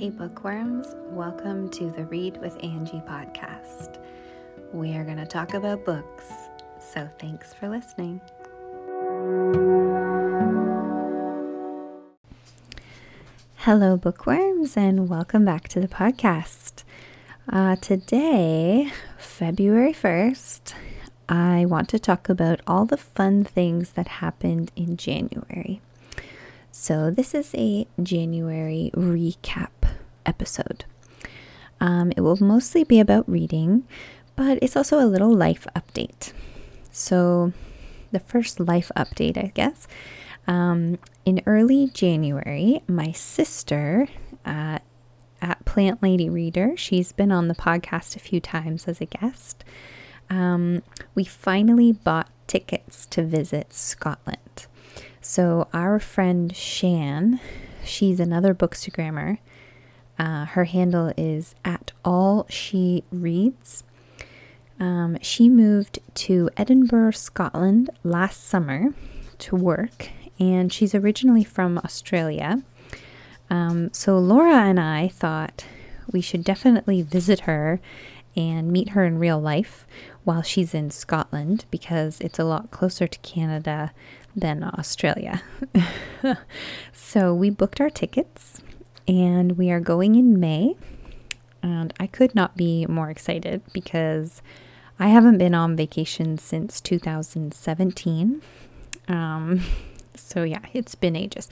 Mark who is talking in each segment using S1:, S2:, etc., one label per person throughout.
S1: Hey, bookworms, welcome to the Read with Angie podcast. We are going to talk about books, so thanks for listening. Hello, bookworms, and welcome back to the podcast. Uh, today, February 1st, I want to talk about all the fun things that happened in January. So, this is a January recap episode. Um, it will mostly be about reading, but it's also a little life update. So, the first life update, I guess. Um, in early January, my sister uh, at Plant Lady Reader, she's been on the podcast a few times as a guest. Um, we finally bought tickets to visit Scotland. So, our friend Shan, she's another bookstagrammer. Uh, her handle is at all she reads. Um, she moved to Edinburgh, Scotland last summer to work, and she's originally from Australia. Um, so, Laura and I thought we should definitely visit her and meet her in real life while she's in Scotland because it's a lot closer to Canada than Australia. so we booked our tickets and we are going in May. And I could not be more excited because I haven't been on vacation since 2017. Um, so, yeah, it's been ages.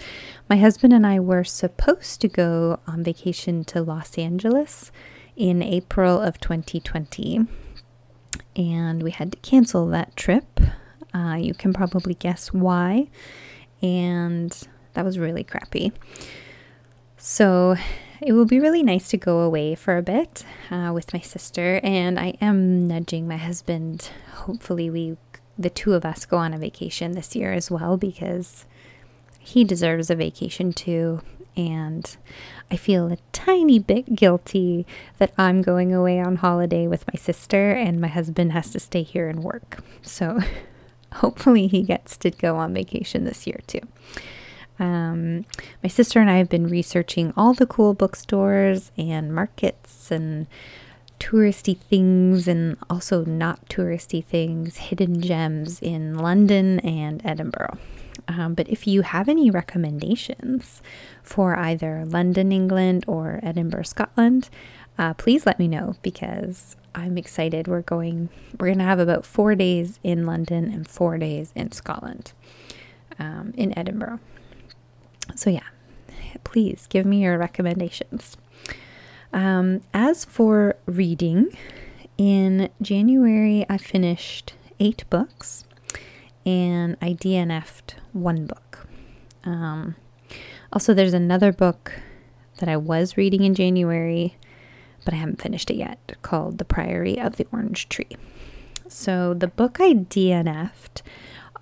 S1: My husband and I were supposed to go on vacation to Los Angeles in April of 2020, and we had to cancel that trip uh, you can probably guess why. And that was really crappy. So it will be really nice to go away for a bit uh, with my sister. And I am nudging my husband. Hopefully, we, the two of us, go on a vacation this year as well because he deserves a vacation too. And I feel a tiny bit guilty that I'm going away on holiday with my sister and my husband has to stay here and work. So hopefully he gets to go on vacation this year too. Um, my sister and I have been researching all the cool bookstores and markets and touristy things and also not touristy things, hidden gems in London and Edinburgh. Um, but if you have any recommendations for either London, England, or Edinburgh, Scotland, uh, please let me know because I'm excited. We're going, we're going to have about four days in London and four days in Scotland, um, in Edinburgh. So, yeah, please give me your recommendations. Um, as for reading, in January I finished eight books and I DNF'd one book. Um, also, there's another book that I was reading in January but I haven't finished it yet, called The Priory of the Orange Tree. So, the book I DNF'd,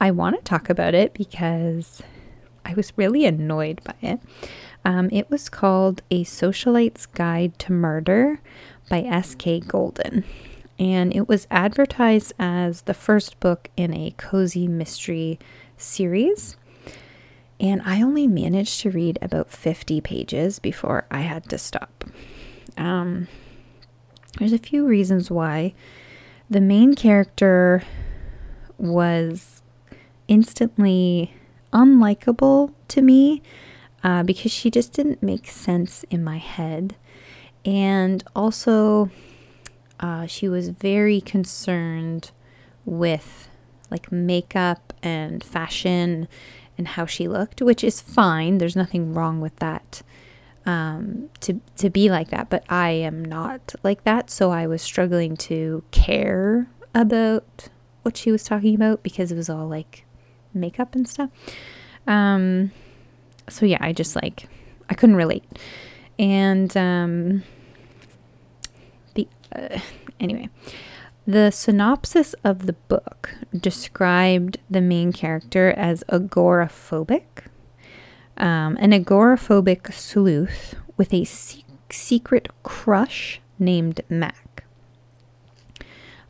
S1: I want to talk about it because I was really annoyed by it. Um, it was called A Socialite's Guide to Murder by S.K. Golden. And it was advertised as the first book in a cozy mystery series. And I only managed to read about 50 pages before I had to stop. Um, there's a few reasons why. The main character was instantly unlikable to me uh, because she just didn't make sense in my head. And also, uh, she was very concerned with like makeup and fashion and how she looked, which is fine. There's nothing wrong with that um, to to be like that, but I am not like that. So I was struggling to care about what she was talking about because it was all like makeup and stuff. Um, so yeah, I just like I couldn't relate, and um, the uh, anyway. The synopsis of the book described the main character as agoraphobic, um, an agoraphobic sleuth with a se- secret crush named Mac.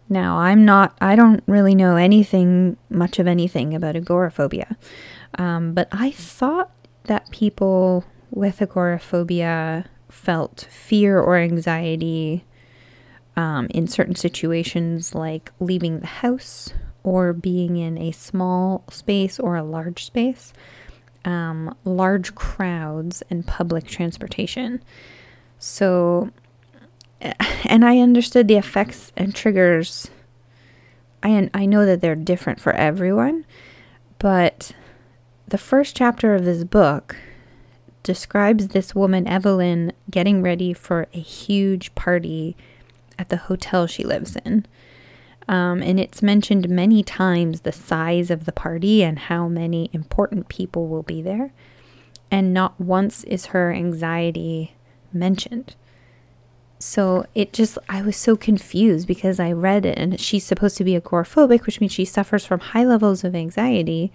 S1: Now, I'm not, I don't really know anything, much of anything about agoraphobia, um, but I thought that people with agoraphobia felt fear or anxiety um, in certain situations, like leaving the house or being in a small space or a large space, um, large crowds, and public transportation. So, and I understood the effects and triggers. I, I know that they're different for everyone, but the first chapter of this book describes this woman, Evelyn, getting ready for a huge party at the hotel she lives in. Um, and it's mentioned many times the size of the party and how many important people will be there. And not once is her anxiety mentioned. So it just, I was so confused because I read it and she's supposed to be agoraphobic, which means she suffers from high levels of anxiety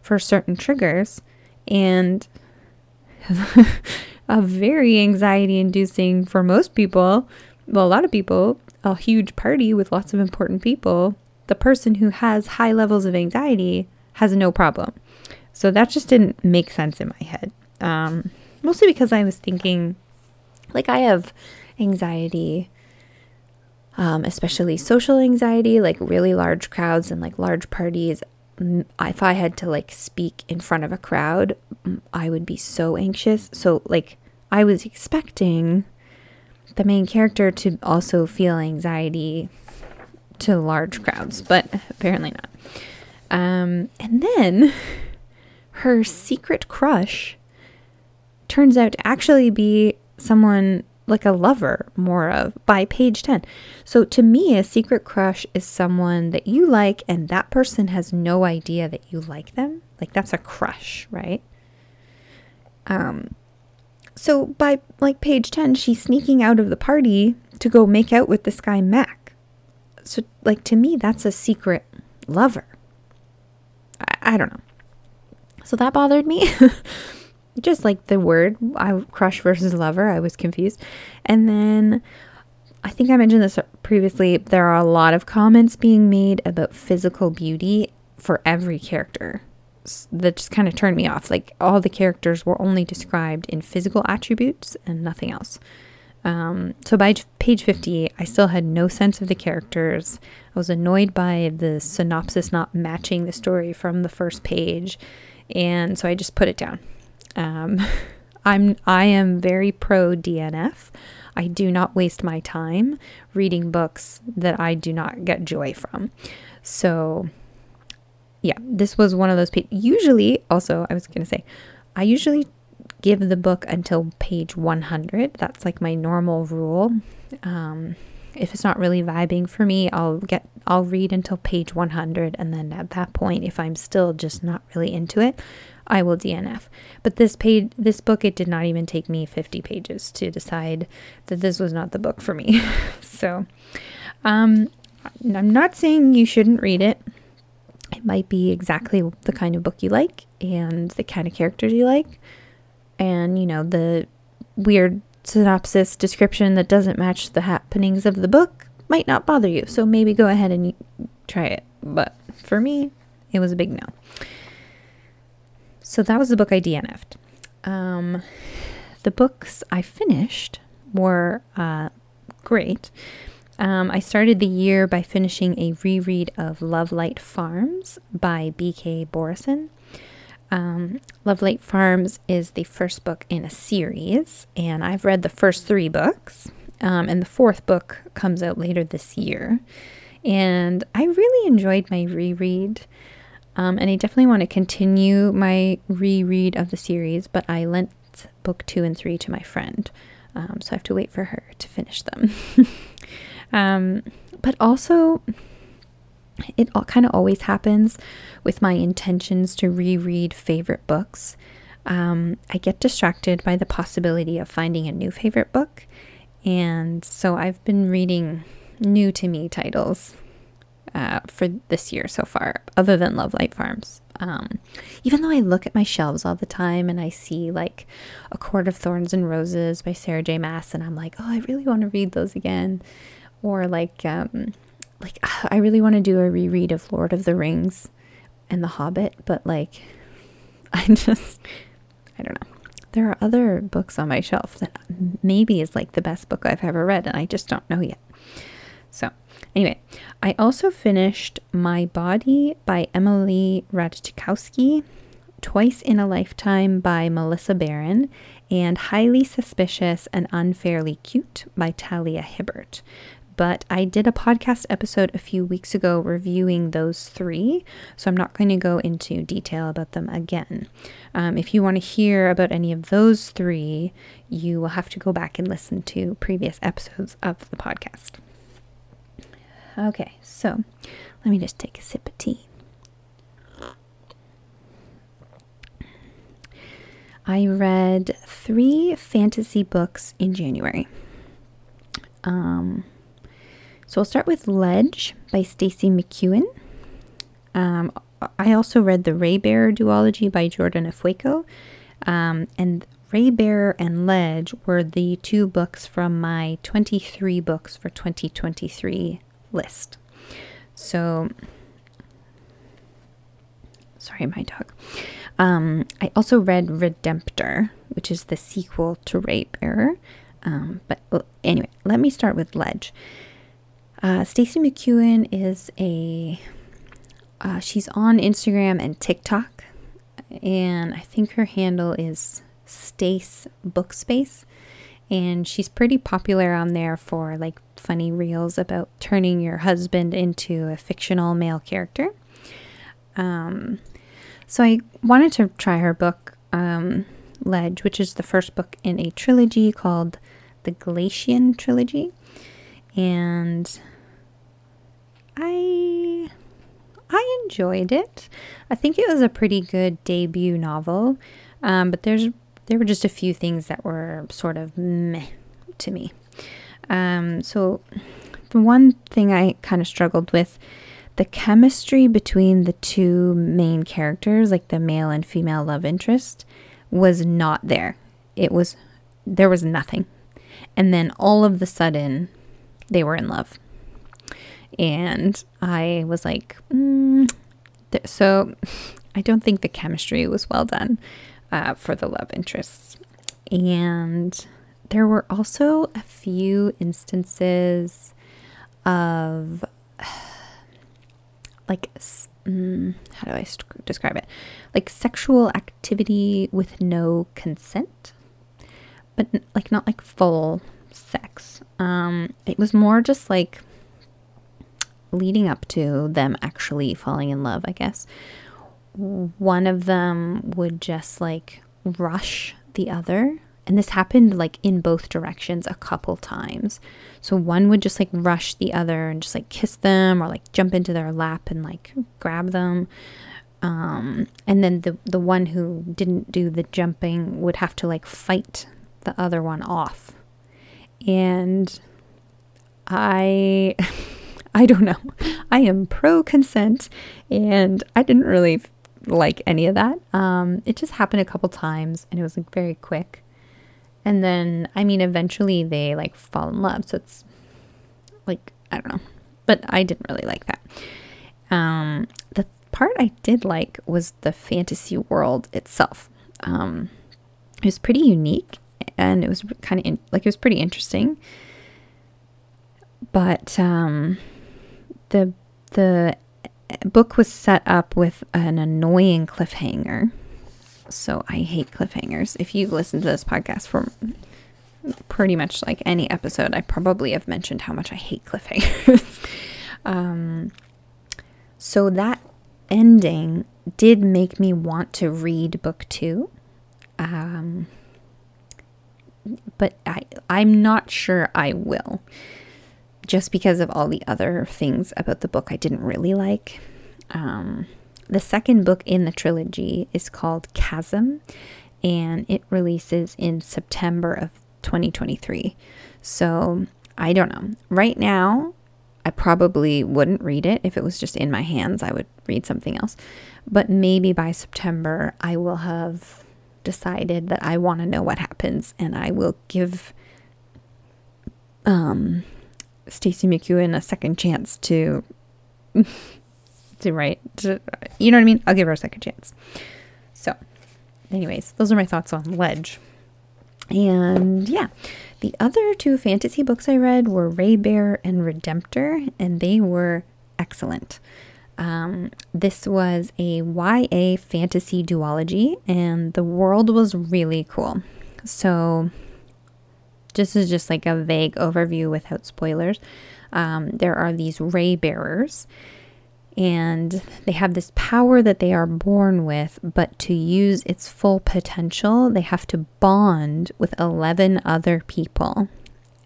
S1: for certain triggers. And a very anxiety inducing for most people, well, a lot of people, a huge party with lots of important people, the person who has high levels of anxiety has no problem. So that just didn't make sense in my head. Um, mostly because I was thinking, like, I have anxiety, um, especially social anxiety, like really large crowds and like large parties. If I had to like speak in front of a crowd, I would be so anxious. So, like, I was expecting the main character to also feel anxiety to large crowds, but apparently not. Um, and then her secret crush turns out to actually be someone like a lover more of by page 10. So to me, a secret crush is someone that you like and that person has no idea that you like them. Like that's a crush, right? Um so by like page 10, she's sneaking out of the party to go make out with this guy, Mac. So, like, to me, that's a secret lover. I, I don't know. So that bothered me. Just like the word, I crush versus lover, I was confused. And then I think I mentioned this previously. There are a lot of comments being made about physical beauty for every character that just kind of turned me off. Like all the characters were only described in physical attributes and nothing else. Um, so by page 50, I still had no sense of the characters. I was annoyed by the synopsis not matching the story from the first page, and so I just put it down. Um, I'm I am very pro DNF. I do not waste my time reading books that I do not get joy from. So yeah, this was one of those pages. Usually, also, I was going to say, I usually give the book until page 100. That's like my normal rule. Um, if it's not really vibing for me, I'll get I'll read until page 100 and then at that point if I'm still just not really into it, I will DNF. But this page this book it did not even take me 50 pages to decide that this was not the book for me. so, um I'm not saying you shouldn't read it. It might be exactly the kind of book you like and the kind of characters you like. And, you know, the weird synopsis description that doesn't match the happenings of the book might not bother you. So maybe go ahead and try it. But for me, it was a big no. So that was the book I DNF'd. Um, the books I finished were uh, great. Um, I started the year by finishing a reread of Lovelight Farms by B.K. Borison. Um, Lovelight Farms is the first book in a series, and I've read the first three books, um, and the fourth book comes out later this year. And I really enjoyed my reread, um, and I definitely want to continue my reread of the series, but I lent book two and three to my friend, um, so I have to wait for her to finish them. Um, but also, it all kind of always happens with my intentions to reread favorite books. Um, I get distracted by the possibility of finding a new favorite book. And so I've been reading new to me titles uh, for this year so far, other than Lovelight Farms. Um, even though I look at my shelves all the time and I see like A Court of Thorns and Roses by Sarah J. Maas, and I'm like, oh, I really want to read those again or like um like I really want to do a reread of Lord of the Rings and The Hobbit, but like I just I don't know. there are other books on my shelf that maybe is like the best book I've ever read, and I just don't know yet. So, anyway, I also finished My Body by Emily Ratajkowski, Twice in a Lifetime by Melissa Baron, and Highly Suspicious and Unfairly Cute by Talia Hibbert but I did a podcast episode a few weeks ago reviewing those three, so I'm not going to go into detail about them again. Um, if you want to hear about any of those three, you will have to go back and listen to previous episodes of the podcast. Okay, so let me just take a sip of tea. I read three fantasy books in January. Um, so I'll start with Ledge by Stacey McEwan. Um, I also read the Raybearer duology by Jordan Ifueko. Um, and Raybearer and Ledge were the two books from my 23 books for 2023 list. So, sorry, my dog. Um, I also read Redemptor, which is the sequel to Raybearer. Um, but anyway, let me start with Ledge. Uh, Stacey McEwan is a uh, she's on Instagram and TikTok, and I think her handle is Stace Bookspace, and she's pretty popular on there for like funny reels about turning your husband into a fictional male character. Um, so I wanted to try her book, um, Ledge, which is the first book in a trilogy called the Glacian Trilogy and I I enjoyed it. I think it was a pretty good debut novel, um, but there's there were just a few things that were sort of meh to me. Um, so the one thing I kind of struggled with the chemistry between the two main characters, like the male and female love interest, was not there. It was there was nothing. And then all of the sudden they were in love. And I was like, mm. so I don't think the chemistry was well done uh, for the love interests. And there were also a few instances of like mm, how do I describe it? Like sexual activity with no consent, but like not like full sex. Um, it was more just like leading up to them actually falling in love, I guess. One of them would just like rush the other. And this happened like in both directions a couple times. So one would just like rush the other and just like kiss them or like jump into their lap and like grab them. Um, and then the the one who didn't do the jumping would have to like fight the other one off and I I don't know. I am pro consent and I didn't really like any of that. Um, it just happened a couple times and it was like very quick. And then I mean eventually they like fall in love. So it's like I don't know. But I didn't really like that. Um, the part I did like was the fantasy world itself. Um, it was pretty unique and it was kind of in, like it was pretty interesting. But um, the the book was set up with an annoying cliffhanger. So I hate cliffhangers. If you've listened to this podcast for pretty much like any episode, I probably have mentioned how much I hate cliffhangers. um, so that ending did make me want to read book two. Um, but I, I'm not sure I will. Just because of all the other things about the book I didn't really like. Um, the second book in the trilogy is called Chasm, and it releases in September of 2023. So I don't know. Right now, I probably wouldn't read it. If it was just in my hands, I would read something else. But maybe by September, I will have decided that I want to know what happens and I will give um, Stacey McEwan a second chance to to write. To, you know what I mean? I'll give her a second chance. So anyways, those are my thoughts on Ledge. And yeah, the other two fantasy books I read were Raybearer and Redemptor, and they were excellent. Um, this was a YA fantasy duology, and the world was really cool. So, this is just like a vague overview without spoilers. Um, there are these ray bearers, and they have this power that they are born with, but to use its full potential, they have to bond with 11 other people.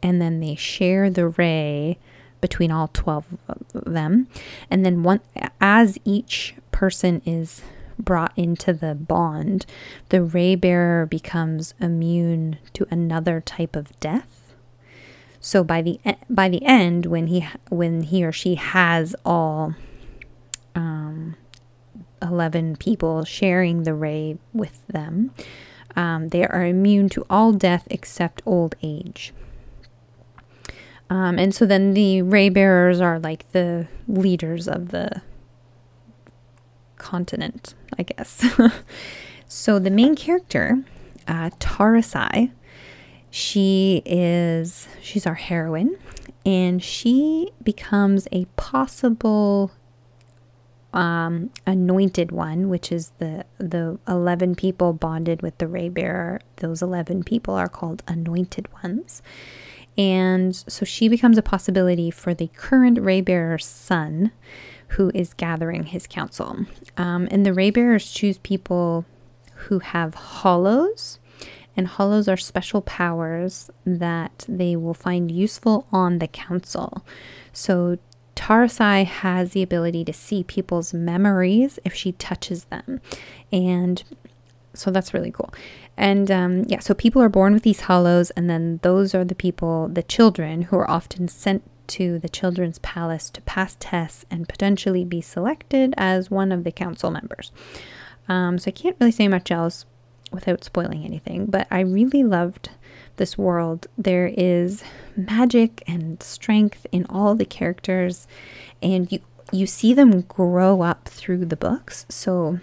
S1: And then they share the ray between all 12 of them. And then one as each person is brought into the bond, the ray bearer becomes immune to another type of death. So by the by the end when he when he or she has all um, 11 people sharing the ray with them, um, they are immune to all death except old age. Um, and so then the ray bearers are like the leaders of the continent, I guess. so the main character, uh, Tarisai, she is she's our heroine, and she becomes a possible um, anointed one, which is the the eleven people bonded with the ray bearer. Those eleven people are called anointed ones. And so she becomes a possibility for the current ray Raybearer's son, who is gathering his council. Um, and the Raybearers choose people who have hollows, and hollows are special powers that they will find useful on the council. So Tarisai has the ability to see people's memories if she touches them. And so that's really cool. And um, yeah, so people are born with these hollows, and then those are the people, the children, who are often sent to the children's palace to pass tests and potentially be selected as one of the council members. Um, so I can't really say much else without spoiling anything, but I really loved this world. There is magic and strength in all the characters, and you you see them grow up through the books. So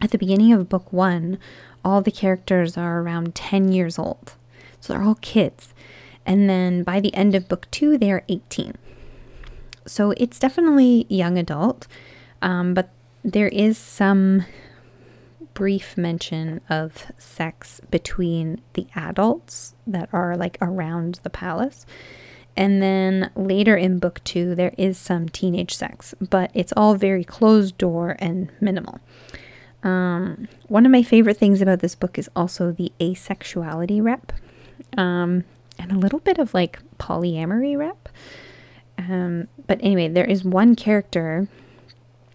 S1: at the beginning of book one, all the characters are around 10 years old. So they're all kids. And then by the end of book two, they are 18. So it's definitely young adult, um, but there is some brief mention of sex between the adults that are like around the palace. And then later in book two, there is some teenage sex, but it's all very closed door and minimal. Um, one of my favorite things about this book is also the asexuality rep, um, and a little bit of like polyamory rep. Um, but anyway, there is one character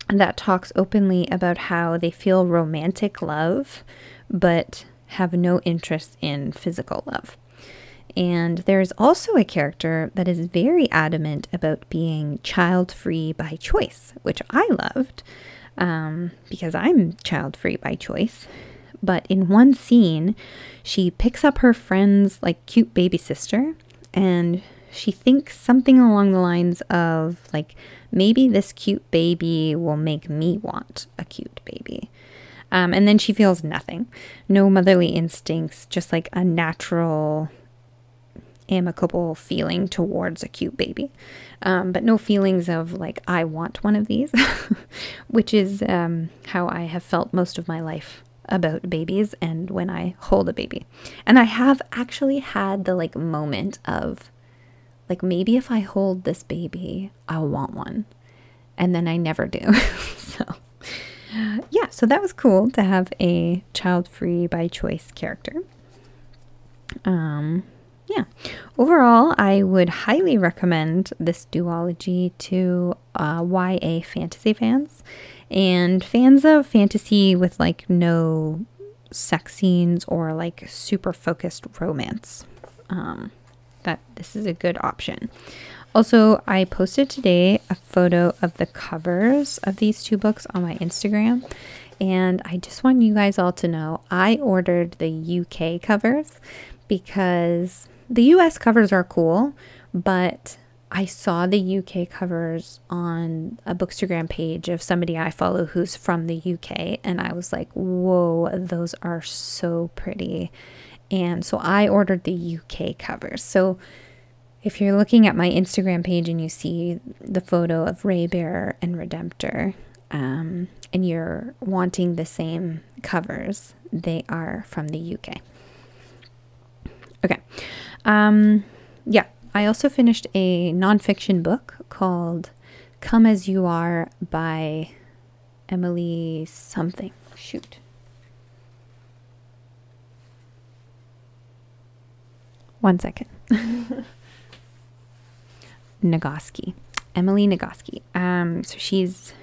S1: that talks openly about how they feel romantic love, but have no interest in physical love. And there's also a character that is very adamant about being child free by choice, which I loved um, because I'm child free by choice. But in one scene, she picks up her friend's like cute baby sister and she thinks something along the lines of like maybe this cute baby will make me want a cute baby. Um, and then she feels nothing, no motherly instincts, just like a natural amicable feeling towards a cute baby, um, but no feelings of like, I want one of these, which is um, how I have felt most of my life about babies and when I hold a baby. And I have actually had the like moment of like, maybe if I hold this baby, I'll want one. And then I never do. so, yeah, so that was cool to have a child free by choice character. Um, yeah. Overall, I would highly recommend this duology to uh, YA fantasy fans and fans of fantasy with like no sex scenes or like super focused romance. Um, that this is a good option. Also, I posted today a photo of the covers of these two books on my Instagram. And I just want you guys all to know I ordered the UK covers because the US covers are cool, but I saw the UK covers on a Bookstagram page of somebody I follow who's from the UK, and I was like, whoa, those are so pretty. And so I ordered the UK covers. So if you're looking at my Instagram page and you see the photo of Raybearer and Redemptor, um, and you're wanting the same covers, they are from the UK. Okay. Um, yeah, I also finished a nonfiction book called Come As You Are by Emily something. Shoot. One second. Nagoski. Emily Nagoski. Um, so she's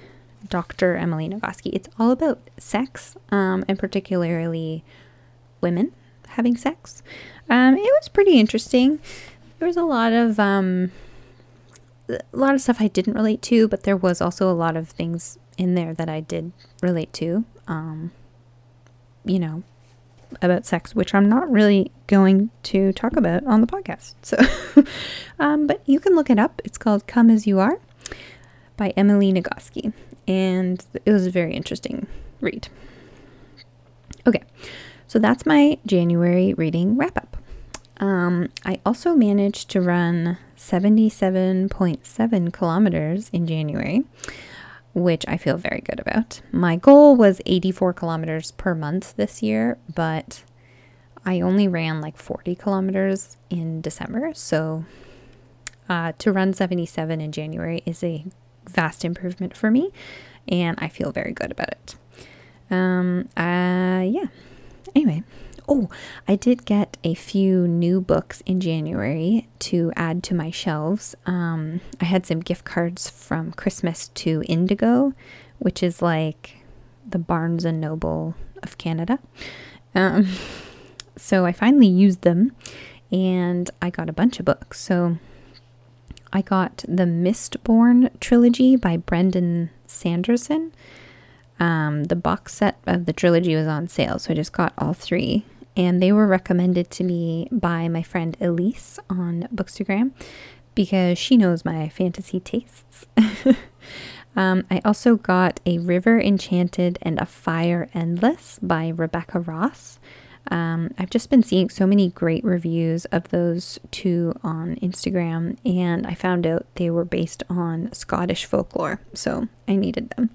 S1: Dr. Emily Nagoski. It's all about sex, um, and particularly women having sex. Um, it was pretty interesting. There was a lot of um, a lot of stuff I didn't relate to, but there was also a lot of things in there that I did relate to. Um, you know, about sex, which I'm not really going to talk about on the podcast. So, um, but you can look it up. It's called "Come as You Are" by Emily Nagoski, and it was a very interesting read. Okay, so that's my January reading wrap up. Um, I also managed to run 77.7 kilometers in January, which I feel very good about. My goal was 84 kilometers per month this year, but I only ran like 40 kilometers in December. So uh, to run 77 in January is a vast improvement for me, and I feel very good about it. Um, uh, yeah. Anyway, Oh, I did get a few new books in January to add to my shelves. Um, I had some gift cards from Christmas to Indigo, which is like the Barnes and Noble of Canada. Um, so I finally used them and I got a bunch of books. So I got the Mistborn trilogy by Brandon Sanderson. Um, the box set of the trilogy was on sale, so I just got all three and they were recommended to me by my friend Elise on Bookstagram because she knows my fantasy tastes. um, I also got A River Enchanted and A Fire Endless by Rebecca Ross. Um, I've just been seeing so many great reviews of those two on Instagram, and I found out they were based on Scottish folklore, so I needed them.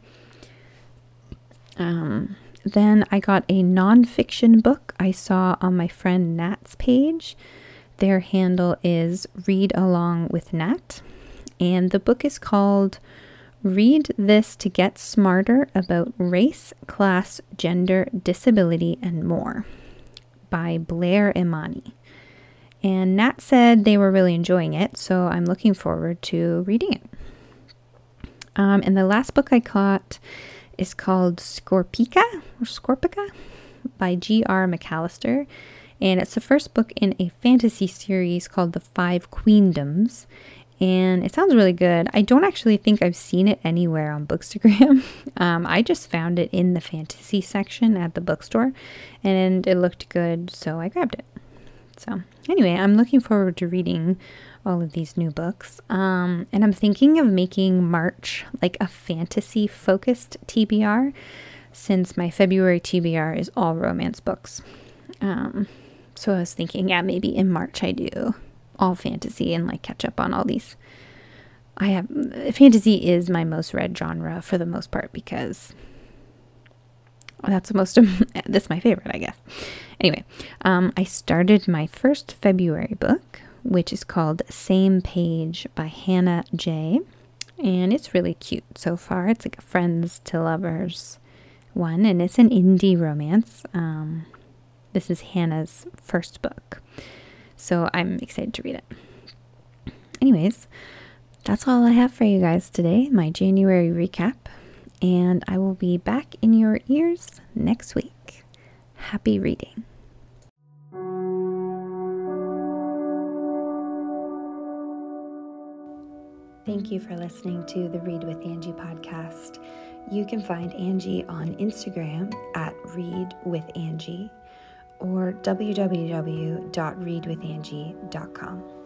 S1: Um, then I got a nonfiction book I saw on my friend Nat's page. Their handle is Read Along with Nat. And the book is called Read This to Get Smarter About Race, Class, Gender, Disability, and More by Blair Imani. And Nat said they were really enjoying it, so I'm looking forward to reading it. Um, and the last book I caught is called Scorpica or Scorpica by G.R. Macallister, And it's the first book in a fantasy series called The Five Queendoms. And it sounds really good. I don't actually think I've seen it anywhere on Bookstagram. um, I just found it in the fantasy section at the bookstore and it looked good, so I grabbed it. So, anyway, I'm looking forward to reading all of these new books. Um, and I'm thinking of making March like a fantasy focused TBR since my February TBR is all romance books. Um, so I was thinking, yeah, maybe in March I do all fantasy and like catch up on all these. I have fantasy is my most read genre for the most part because that's the most that's my favorite, I guess. Anyway, um, I started my first February book, which is called Same Paige by Hannah Jay And it's really cute so far. It's like a friends to lovers one, and it's an indie romance. Um, this is Hannah's first book. So I'm excited to read it. Anyways, that's all I have for you guys today, my January recap. And I will be back in your ears next week. Happy reading. Thank you for listening to the Read with Angie podcast. You can find Angie on Instagram at Read with Angie or www.readwithangie.com.